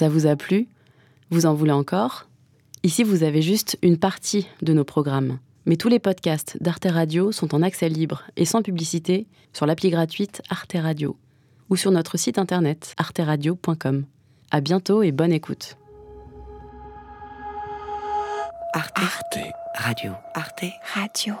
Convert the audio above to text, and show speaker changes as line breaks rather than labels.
Ça vous a plu Vous en voulez encore? Ici, vous avez juste une partie de nos programmes. Mais tous les podcasts d'Arte Radio sont en accès libre et sans publicité sur l'appli gratuite Arte Radio ou sur notre site internet arteradio.com. À bientôt et bonne écoute.
Arte. Radio. Arte.
Radio.